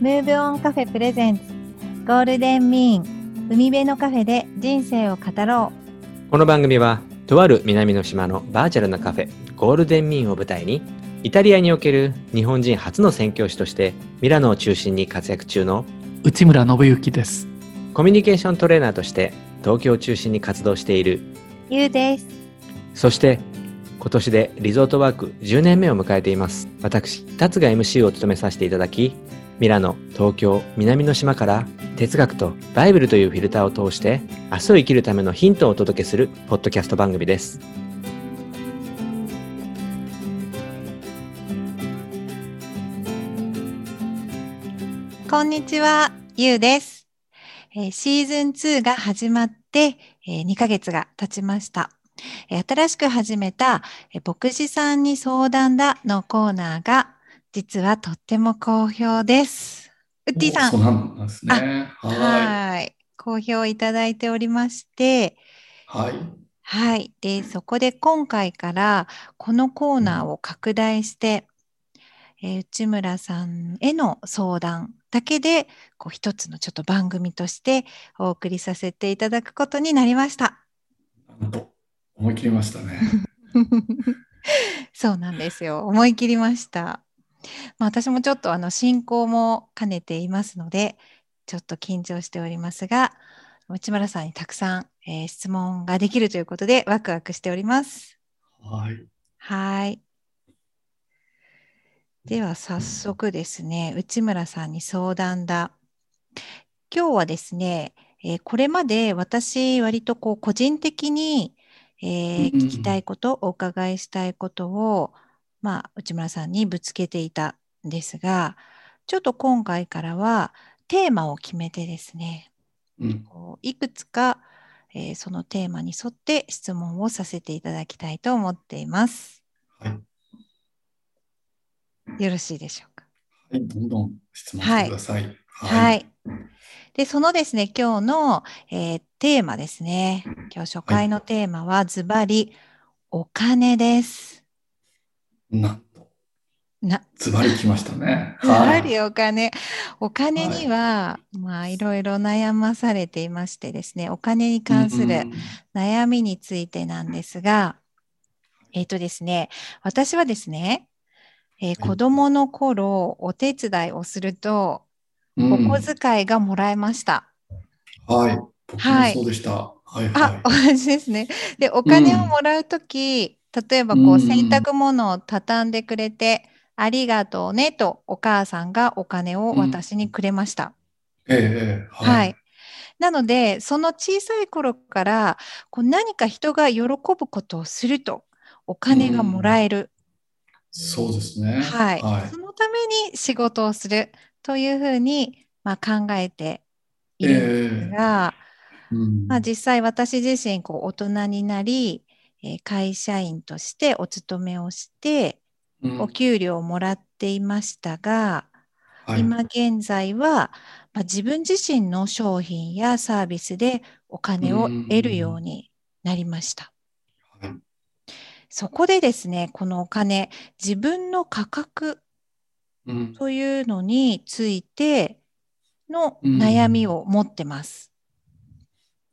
ムーブオンカフェプレゼンツゴールデンミーン海辺のカフェで人生を語ろこの番組はとある南の島のバーチャルなカフェゴールデンミーンを舞台にイタリアにおける日本人初の宣教師としてミラノを中心に活躍中の内村信之です。コミュニケーショントレーナーとして東京を中心に活動しているうゆうです。そして今年でリゾートワーク10年目を迎えています。私達が MC を務めさせていただきミラノ東京南の島から哲学とバイブルというフィルターを通して明日を生きるためのヒントをお届けするポッドキャスト番組です。こんにちはゆうです、えーシーズン2が始まって、えー2ヶ月が経ちました。新しく始めた、え牧師さんに相談だのコーナーが実はとっても好評ですウッディさんおそうなんですね。ははい。好評いただいておりまして、い。はい。はい。で、そこで今回からこのコーナーを拡大して、えー内村さんへの相談だけで、こう一つのちょっと番組としてお送りさせていただくことになりました。なんと、思い切りましたね。そうなんですよ。思い切りました。まあ、私もちょっとあの進行も兼ねていますので、ちょっと緊張しておりますが、内村さんにたくさん、えー質問ができるということでワクワクしております。はい。はい。では早速ですね、内村さんに相談だ。今日はですね、えーこれまで私割とこう個人的に、えー聞きたいこと、お伺いしたいことを、まあ、内村さんにぶつけていたんですが、ちょっと今回からはテーマを決めてですね、うん。いくつか、えーそのテーマに沿って質問をさせていただきたいと思っています。はい。よろしいでしょうか？はい。どんどん質問してください。はい。で、そのですね、今日の、えーテーマですね。今日初回のテーマはズバリお金です。なんと、な、ズバリきましたね。ズバはい。リお金。お金には、まあ、いろいろ悩まされていましてですね、お金に関するうんうん悩みについてなんですが、えっ、とですね、私はですね、えー子供の頃お手伝いをすると、うんお小遣いがもらえました。はい。僕もはいそうでした。はいあ、同はじですね。で、お金をもらうとき、例えばこう、うん洗濯物を畳んでくれて、ありがとうねとお母さんがお金を私にくれました。い。ええええはい。。なので、その小さい頃から、こう何か人が喜ぶことをすると、お金がもらえる。そうですね。はい、はいそ。のために仕事をするというふうに、まあ、考えているんですが、うんまあ、実際私自身こう大人になり、えー会社員としてお勤めをして、うんお給料をもらっていましたが、はい今現在は、まあ、自分自身の商品やサービスでお金を得るようになりました。はいそこでですね、このお金、自分の価格うんというのについてのうん悩みを持ってます。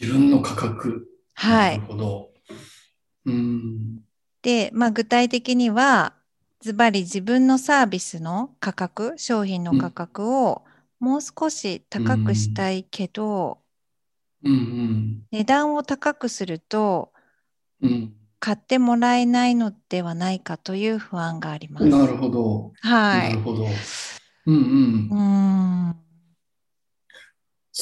自分の価格。はいなる。ほど。うん。で、まあ、具体的には、ズバリ自分のサービスの価格、商品の価格をもう少し高くしたいけど、うん値段を高くするとうん。買ってもらえないのではないかという不安があります。うん。なるほど。は。ないるほど。うんうんう。ーん。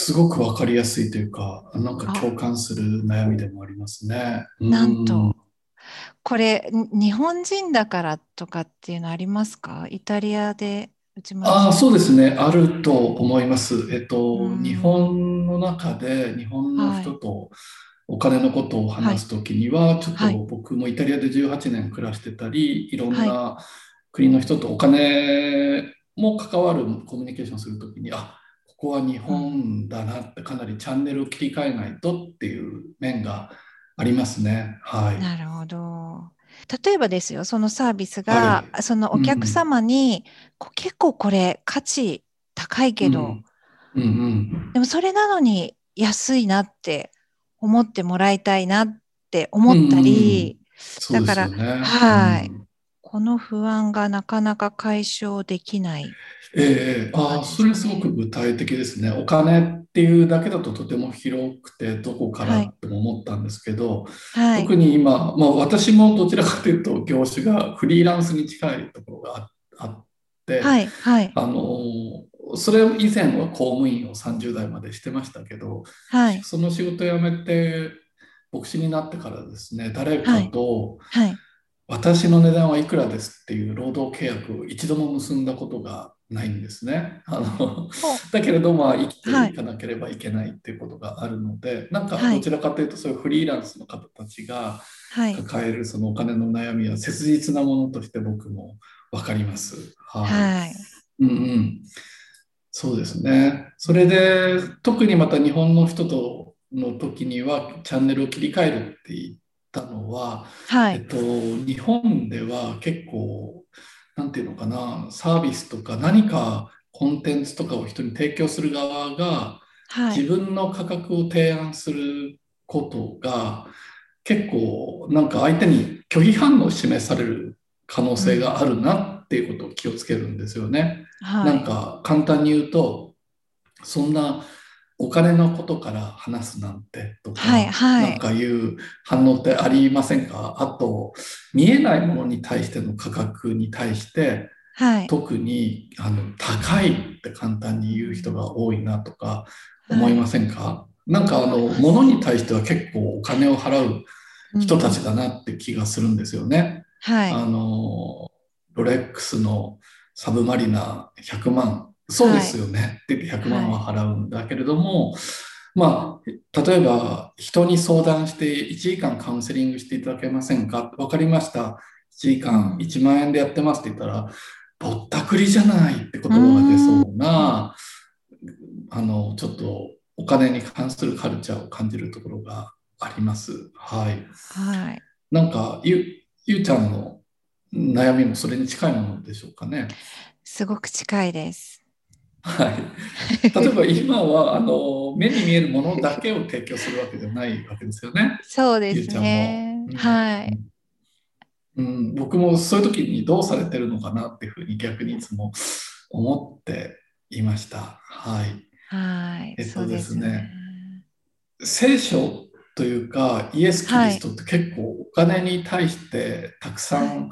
すごくわかりやすいというか、なんか共感する悩みでもありますね。なんとうんこれ、に日本人だからとかっていうのありますか？イタリアで内村さんああ、そうですね。あると思います。えっと、うん。日本の中で日本の人とお金のことを話すときには、ちょっはい。と僕もイタリアで18年暮らしてたり、いろんな国の人とお金も関わるコミュニケーションするときに、あ、ここは日本だなってかなりチャンネルを切り替えないとっていう面がありますね。はい。なるほど。例えばですよ、そのサービスが、はそのお客様に、こう結構これ価値高いけど、うん。うんうん。でもそれなのに安いなって思ってもらいたいなって思ったり、そうですよね。はいうんこの不安がなかなか解消できない。ええああ、それすごく具体的ですね。お金っていうだけだととても広くて、どこからっても思ったんですけど、はい。特に今、まあ、私もどちらかというと業種がフリーランスに近いところがああって、はい。はい。あのそれ以前は公務員を30代までしてましたけど、はい。その仕事辞めて牧師になってからですね、誰かとはい。私の値段はいくらですっていう労働契約を一度も結んだことがないんですね。あのだけれどまあ生きていかなければいけないっていうことがあるので、なんかはいどちらかというとそういうフリーランスの方たちがはい。抱えるそのお金の悩みは切実なものとして僕も分かります。はい。はい。うんうん。そうですね。それで特にまた日本の人との時にはチャンネルを切り替えるって言ったのは、はい。えっと、日本では結構、なんていうのかな、サービスとか何かコンテンツとかを人に提供する側がはい。自分の価格を提案することが結構なんか相手に拒否反応を示される可能性があるなっていうことを気をつけるんですよね。はい。なんか簡単に言うとそんなお金のことから話すなんてとか、はいはいなんかいう反応ってありませんか？あと見えないものに対しての価格に対してはい。特にあの高いって簡単に言う人が多いなとか思いませんか、なんかあの物に対しては結構お金を払う人たちだなって気がするんですよね。はい。あのロレックスのサブマリナー100万そうですよね、って言って100万は払うんだけれども、まあ例えば人に相談して1時間カウンセリングしていただけませんか？分かりました1時間1万円でやってますって言ったらぼったくりじゃないって言葉が出そうなあのちょっとお金に関するカルチャーを感じるところがあります。はいはい。なんかゆゆうちゃんの悩みもそれに近いものでしょうかね？すごく近いです。はい。例えば今はあの目に見えるものだけを提供するわけじゃないわけですよね。そうですゆうちゃんもね。うんはい。うん、僕もそういう時にどうされてるのかなっていうふうに逆にいつも思っていました。はい。はい。えっとそうですね。聖書というかイエス・キリストって結構お金に対してたくさん、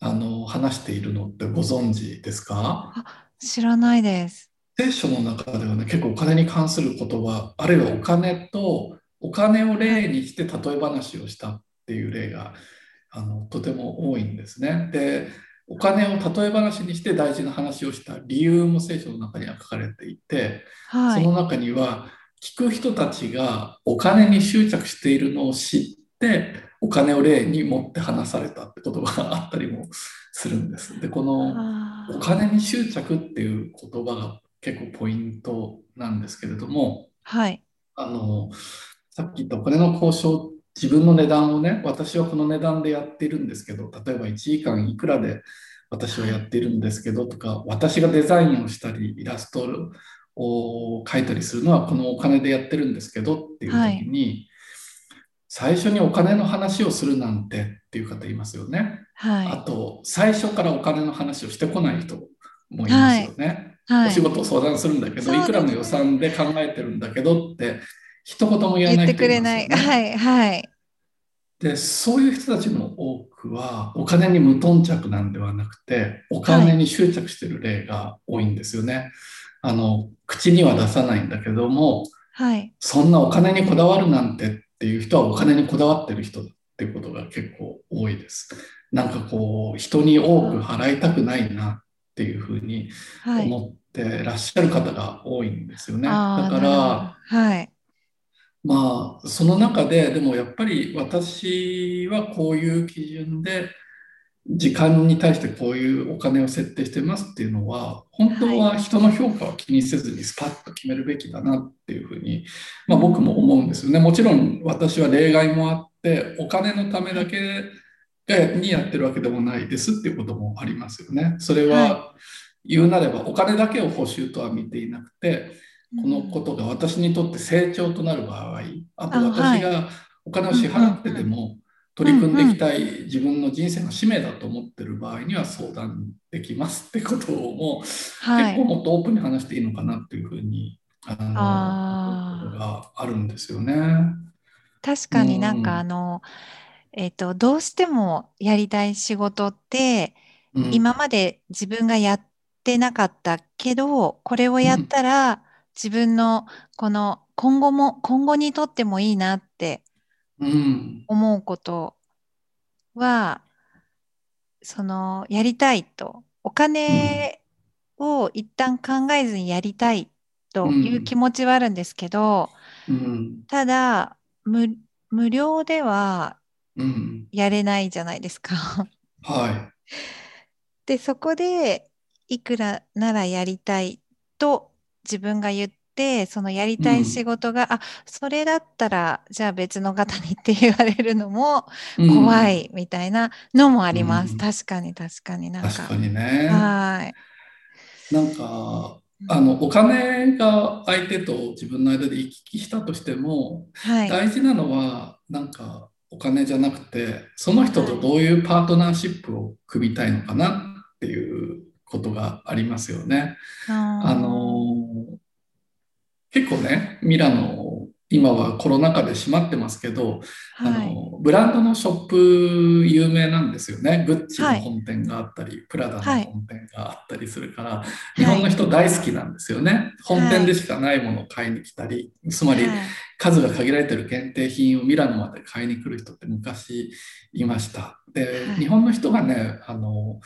あの話しているのってご存知ですか？知らないです。聖書の中ではね結構お金に関する言葉あるいはお金とお金を例にして例え話をしたっていう例があのとても多いんですね。でお金を例え話にして大事な話をした理由も聖書の中には書かれていて、はい。その中には聞く人たちがお金に執着しているのを知ってお金を例に持って話されたって言葉があったりもするんです。でこのお金に執着っていう言葉が結構ポイントなんですけれどもはい。あのさっき言ったお金の交渉自分の値段をね私はこの値段でやっているんですけど例えば1時間いくらで私はやっているんですけどとか私がデザインをしたりイラストを描いたりするのはこのお金でやってるんですけどっていう時に、最初にお金の話をするなんてっていう方いますよね。あはと最初からお金の話をしてこない人もいますよね。い。はいお仕。事を相談するんだけど、いくらの予算で考えてるんだけどって一言も言わ言ってない人いくれない。はい。はい。でそういう人たちの多くはお金に無頓着なんではなくてお金に執着してる例が多いんですよね。あの口には出さないんだけどもはい。そんなお金にこだわるなんてっていう人はお金にこだわってる人だっていうことが結構多いです。なんかこう人に多く払いたくないなっていうふうにはい。思ってらっしゃる方が多いんですよね。あーだからはい。まあその中ででもやっぱり私はこういう基準で時間に対してこういうお金を設定してますっていうのは本当は人の評価を気にせずにスパッと決めるべきだなっていうふうに、まあ、僕も思うんですよね。もちろん私は例外もあってお金のためだけがにやってるわけでもないですっていうこともありますよね。それは言うなればお金だけを報酬とは見ていなくてこのことが私にとって成長となる場合あと私がお金を支払ってでも取り組んでいきたい自分の人生の使命だと思ってる場合には相談できますってことをもう、結構もっとオープンに話していいのかなっていうふうにあのがあるんですよね。確かになんかあの、うん、えっ、ー、とどうしてもやりたい仕事って、うん、今まで自分がやってなかったけどこれをやったら、うん、自分のこの今後も今後にとってもいいなって思うことは、そのやりたいとお金を一旦考えずにやりたいという気持ちはあるんですけど、ただ無無料ではやれないじゃないですか。はい。でそこでいくらならやりたいと自分が言ってそのやりたい仕事が、うん、あそれだったらじゃあ別の方にって言われるのも怖いみたいなのもあります、うん、確かに確かに。なんか。確かにね。はい。なんかあのお金が相手と自分の間で行き来したとしても、はい、大事なのはなんかお金じゃなくてその人とどういうパートナーシップを組みたいのかなっていうことがありますよね。あの結構ねミラノ今はコロナ禍で閉まってますけど、はい、あのブランドのショップ有名なんですよね。グッチの本店があったり、はい、プラダの本店があったりするから、はい、日本の人大好きなんですよね、本店でしかないものを買いに来たりつまり数が限られてる限定品をミラノまで買いに来る人って昔いました。で、日本の人がねあの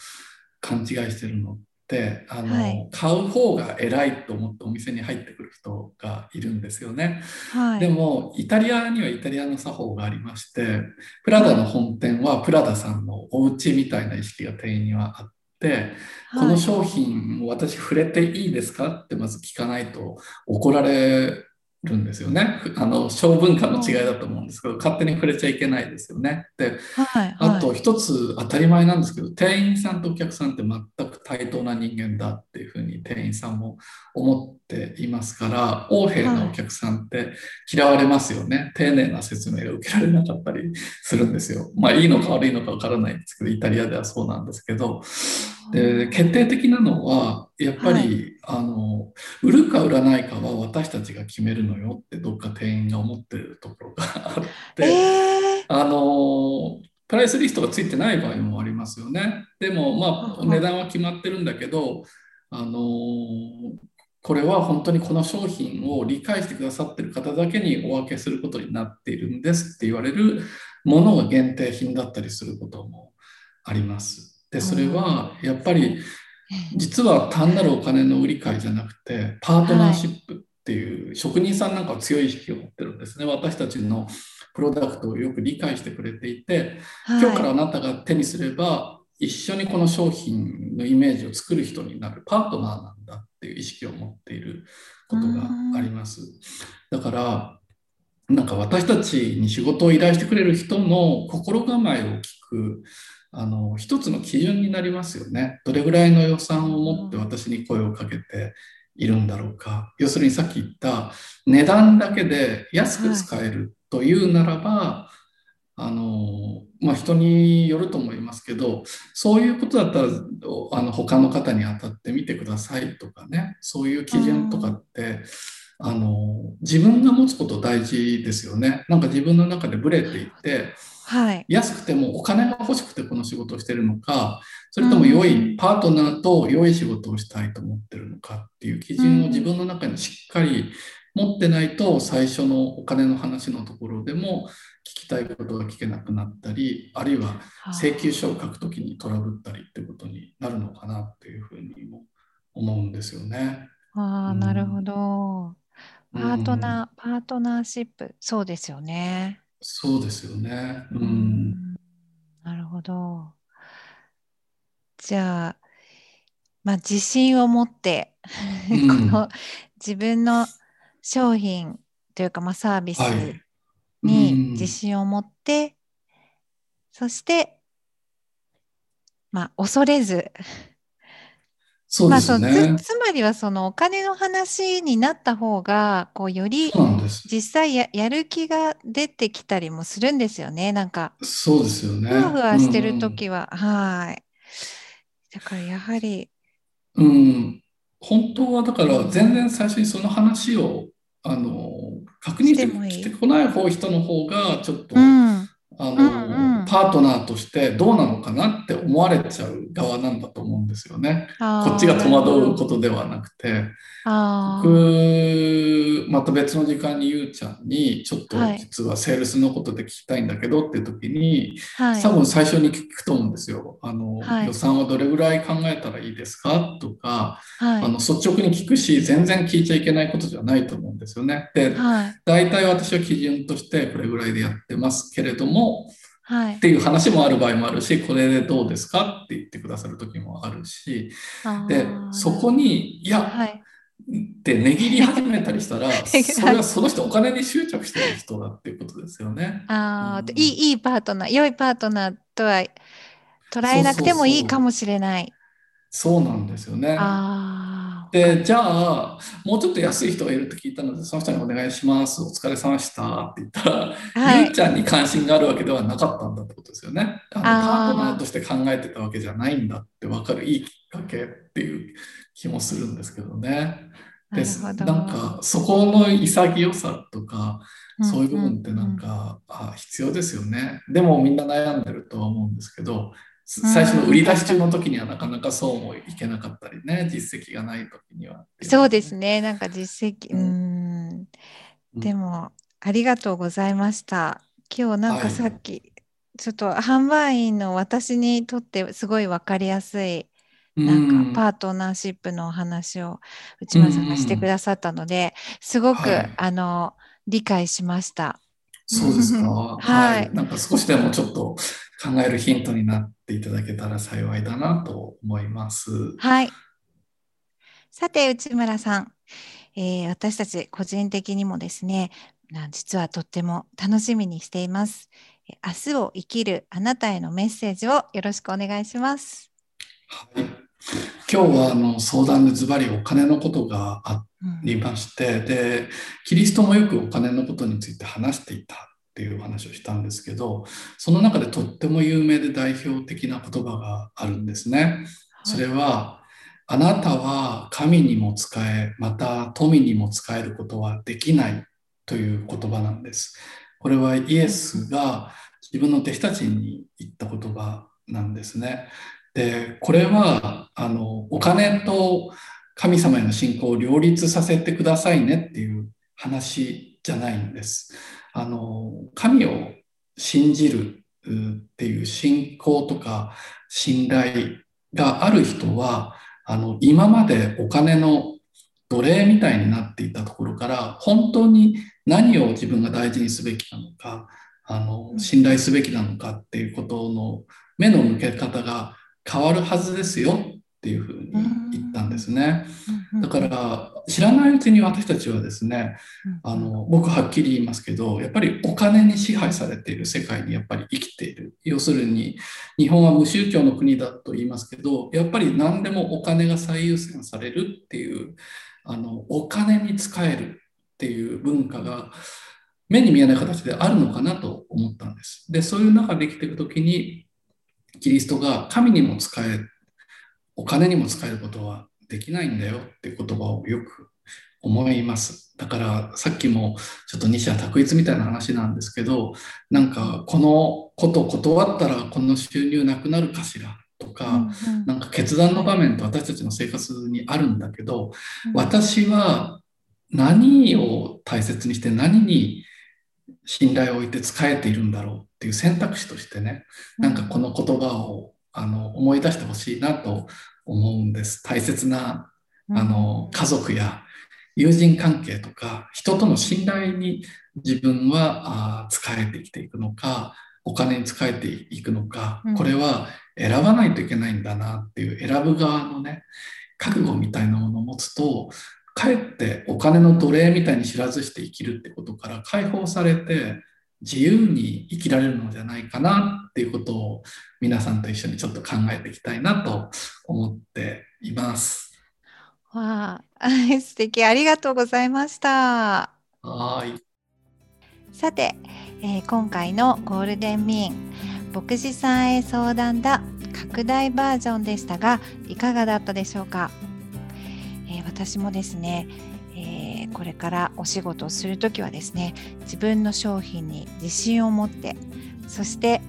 勘違いしてるのってあの、はい、買う方が偉いと思ってお店に入ってくる人がいるんですよね、はい、でもイタリアにはイタリアの作法がありましてプラダの本店はプラダさんのお家みたいな意識が店員にはあって、この商品を私触れていいですか？ってまず聞かないと怒られるんですよね。あの小文化の違いだと思うんですけど、勝手に触れちゃいけないですよね。で、はい。はい、あと一つ当たり前なんですけど、店員さんとお客さんって全く対等な人間だっていうふうに店員さんも思っていますから、横柄なお客さんって嫌われますよね。はい、丁寧な説明が受けられなかったりするんですよ。まあいいのか悪いのかわからないんですけど、イタリアではそうなんですけど、で決定的なのはやっぱり、はい、あの売るか売らないかは私たちが決めるのよってどっか店員が思ってるところがあって、えー、あのプライスリストがついてない場合もありますよね。でもまあ値段は決まってるんだけどあのこれは本当にこの商品を理解してくださってる方だけにお分けすることになっているんですって言われるものが限定品だったりすることもあります。でそれはやっぱり実は単なるお金の売り買いじゃなくてパートナーシップっていう職人さんなんかは強い意識を持ってるんですね。私たちのプロダクトをよく理解してくれていて、今日からあなたが手にすれば一緒にこの商品のイメージを作る人になるパートナーなんだっていう意識を持っていることがありますだからなんか私たちに仕事を依頼してくれる人の心構えを聞くあの一つの基準になりますよね。どれぐらいの予算を持って私に声をかけているんだろうか。要するにさっき言った値段だけで安く使えるというならば、はい、あのまあ、人によると思いますけどそういうことだったらあの他の方に当たってみてくださいとかねそういう基準とかってあの自分が持つこと大事ですよね。なんか自分の中でブレていってはい、安くてもお金が欲しくてこの仕事をしてるのかそれとも良いパートナーと良い仕事をしたいと思ってるのかっていう基準を自分の中にしっかり持ってないと最初のお金の話のところでも聞きたいことが聞けなくなったりあるいは請求書を書くときにトラブったりってことになるのかなっていうふうにも思うんですよね。ああ、なるほど。パートナー、パートナーシップ、そうですよね。そうですよね。うん。なるほど。じゃあ、まあ、自信を持って この自分の商品というか、まあ、サービスに自信を持って、そして、まあ、恐れず。そうまあそうですね。つつまりはそのお金の話になった方がこうより。実際ややる気が出てきたりもするんですよね。なんかそうですよね。ふわふわしてるうん時は、はい。だからやはりうん、本当はだから全然最初にその話をあの確認してこない方人の方がちょっと、うんあのうんうん。パートナーとしてどうなのかなって思われちゃう側なんだと思うんですよね。こっちが戸惑うことではなくて。僕また別の時間にゆうちゃんにちょっとはい。実はセールスのことで聞きたいんだけどっていう時にはい。多分最初に聞くと思うんですよ。あのはい。予算はどれぐらい考えたらいいですかとかはい。あの率直に聞くし、全然聞いちゃいけないことじゃないと思うんですよね。で、はい。大体私は基準としてこれぐらいでやってますけれども、はい。っていう話もある場合もあるし、これでどうですか？って言ってくださる時もあるし、でそこに、いや、はい。って値切り始めたりしたら、はいそれはその人お金に執着してる人だっていうことですよね。あー。うん。いいいいパートナー良いパートナーとは捉えなくてもいいかもしれない。そうなんですよね。ああ。で、じゃあ、もうちょっと安い人がいるって聞いたので、その人にお願いします。お疲れ様でしたって言ったら、はいゆうちゃんに関心があるわけではなかったんだってことですよね。あのあーパートナーとして考えてたわけじゃないんだって分かるいいきっかけっていう気もするんですけどね。ですなんかそこの潔さとか、うんそういう部分ってなんか、あ必要ですよね。でもみんな悩んでるとは思うんですけど、最初の売り出し中の時にはなかなかそうもいけなかったりね、実績がない時には。そうですね。なんか実績、ううんん。うんでも、ありがとうございました。今日なんかはいさっき、ちょっと販売員の私にとってすごい分かりやすい、なんかパートナーシップのお話を内村さんがしてくださったので、すごく、はいあの、理解しました。そうですか？はいなんか少しでもちょっと考えるヒントになっていただけたら幸いだなと思います。はい。さて、内村さん、えー私たち個人的にもですね、な実はとっても楽しみにしています。え明日を生きるあなたへのメッセージをよろしくお願いします。はい、今日はあの相談でズバリお金のことがあうんりまして、で、キリストもよくお金のことについて話していたっていうお話をしたんですけど、その中でとっても有名で代表的な言葉があるんですね。それは、あなたは神にも使え、また富にも使えることはできないという言葉なんです。これはイエスが自分の弟子たちに言った言葉なんですね。で、これは、あの、お金と神様への信仰を両立させてくださいねっていう話じゃないんです。あの、神を信じるっていう信仰とか信頼がある人は、あの、今までお金の奴隷みたいになっていたところから、本当に何を自分が大事にすべきなのか、あの、信頼すべきなのかっていうことの目の向け方が変わるはずですよっていうふうに言ったんですね。だから知らないうちに私たちはですね、あの僕はっきり言いますけどやっぱりお金に支配されている世界にやっぱり生きている要するに日本は無宗教の国だと言いますけどやっぱり何でもお金が最優先されるっていうあのお金に使えるっていう文化が目に見えない形であるのかなと思ったんです。でそういう中で生きていく時にキリストが神にも使えお金にも使えることはできないんだよって言葉をよく思います。だからさっきもちょっと西矢択一みたいな話なんですけど、なんかこのことを断ったらこの収入なくなるかしら？とか、なんか決断の場面って私たちの生活にあるんだけど、私は何を大切にして何に信頼を置いて使えているんだろうっていう選択肢としてね、なんかこの言葉をあの思い出してほしいなと思うんです。大切なあの家族や友人関係とか人との信頼に自分はあ使えて生きていくのかお金に使えていくのか、うんこれは選ばないといけないんだなっていう選ぶ側のね覚悟みたいなものを持つとかえってお金の奴隷みたいに知らずして生きるってことから解放されて自由に生きられるのではないかなっていうことを皆さんと一緒にちょっと考えていきたいなと思っています。わあ、素敵ありがとうございました。はい。さて、えー、今回のゴールデンミーン牧師さんへ相談だ拡大バージョンでしたがいかがだったでしょうか、えー、私もですね、えー、これからお仕事をする時はですね自分の商品に自信を持ってそして、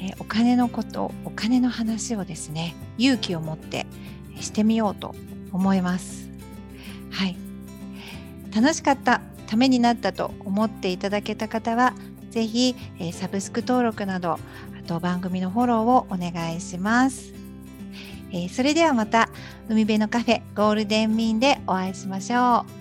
えお金のことお金の話をですね勇気を持ってしてみようと思います。はい。楽しかったためになったと思っていただけた方はぜひ、えサブスク登録などあと番組のフォローをお願いします、えそれではまた海辺のカフェゴールデンミーンでお会いしましょう。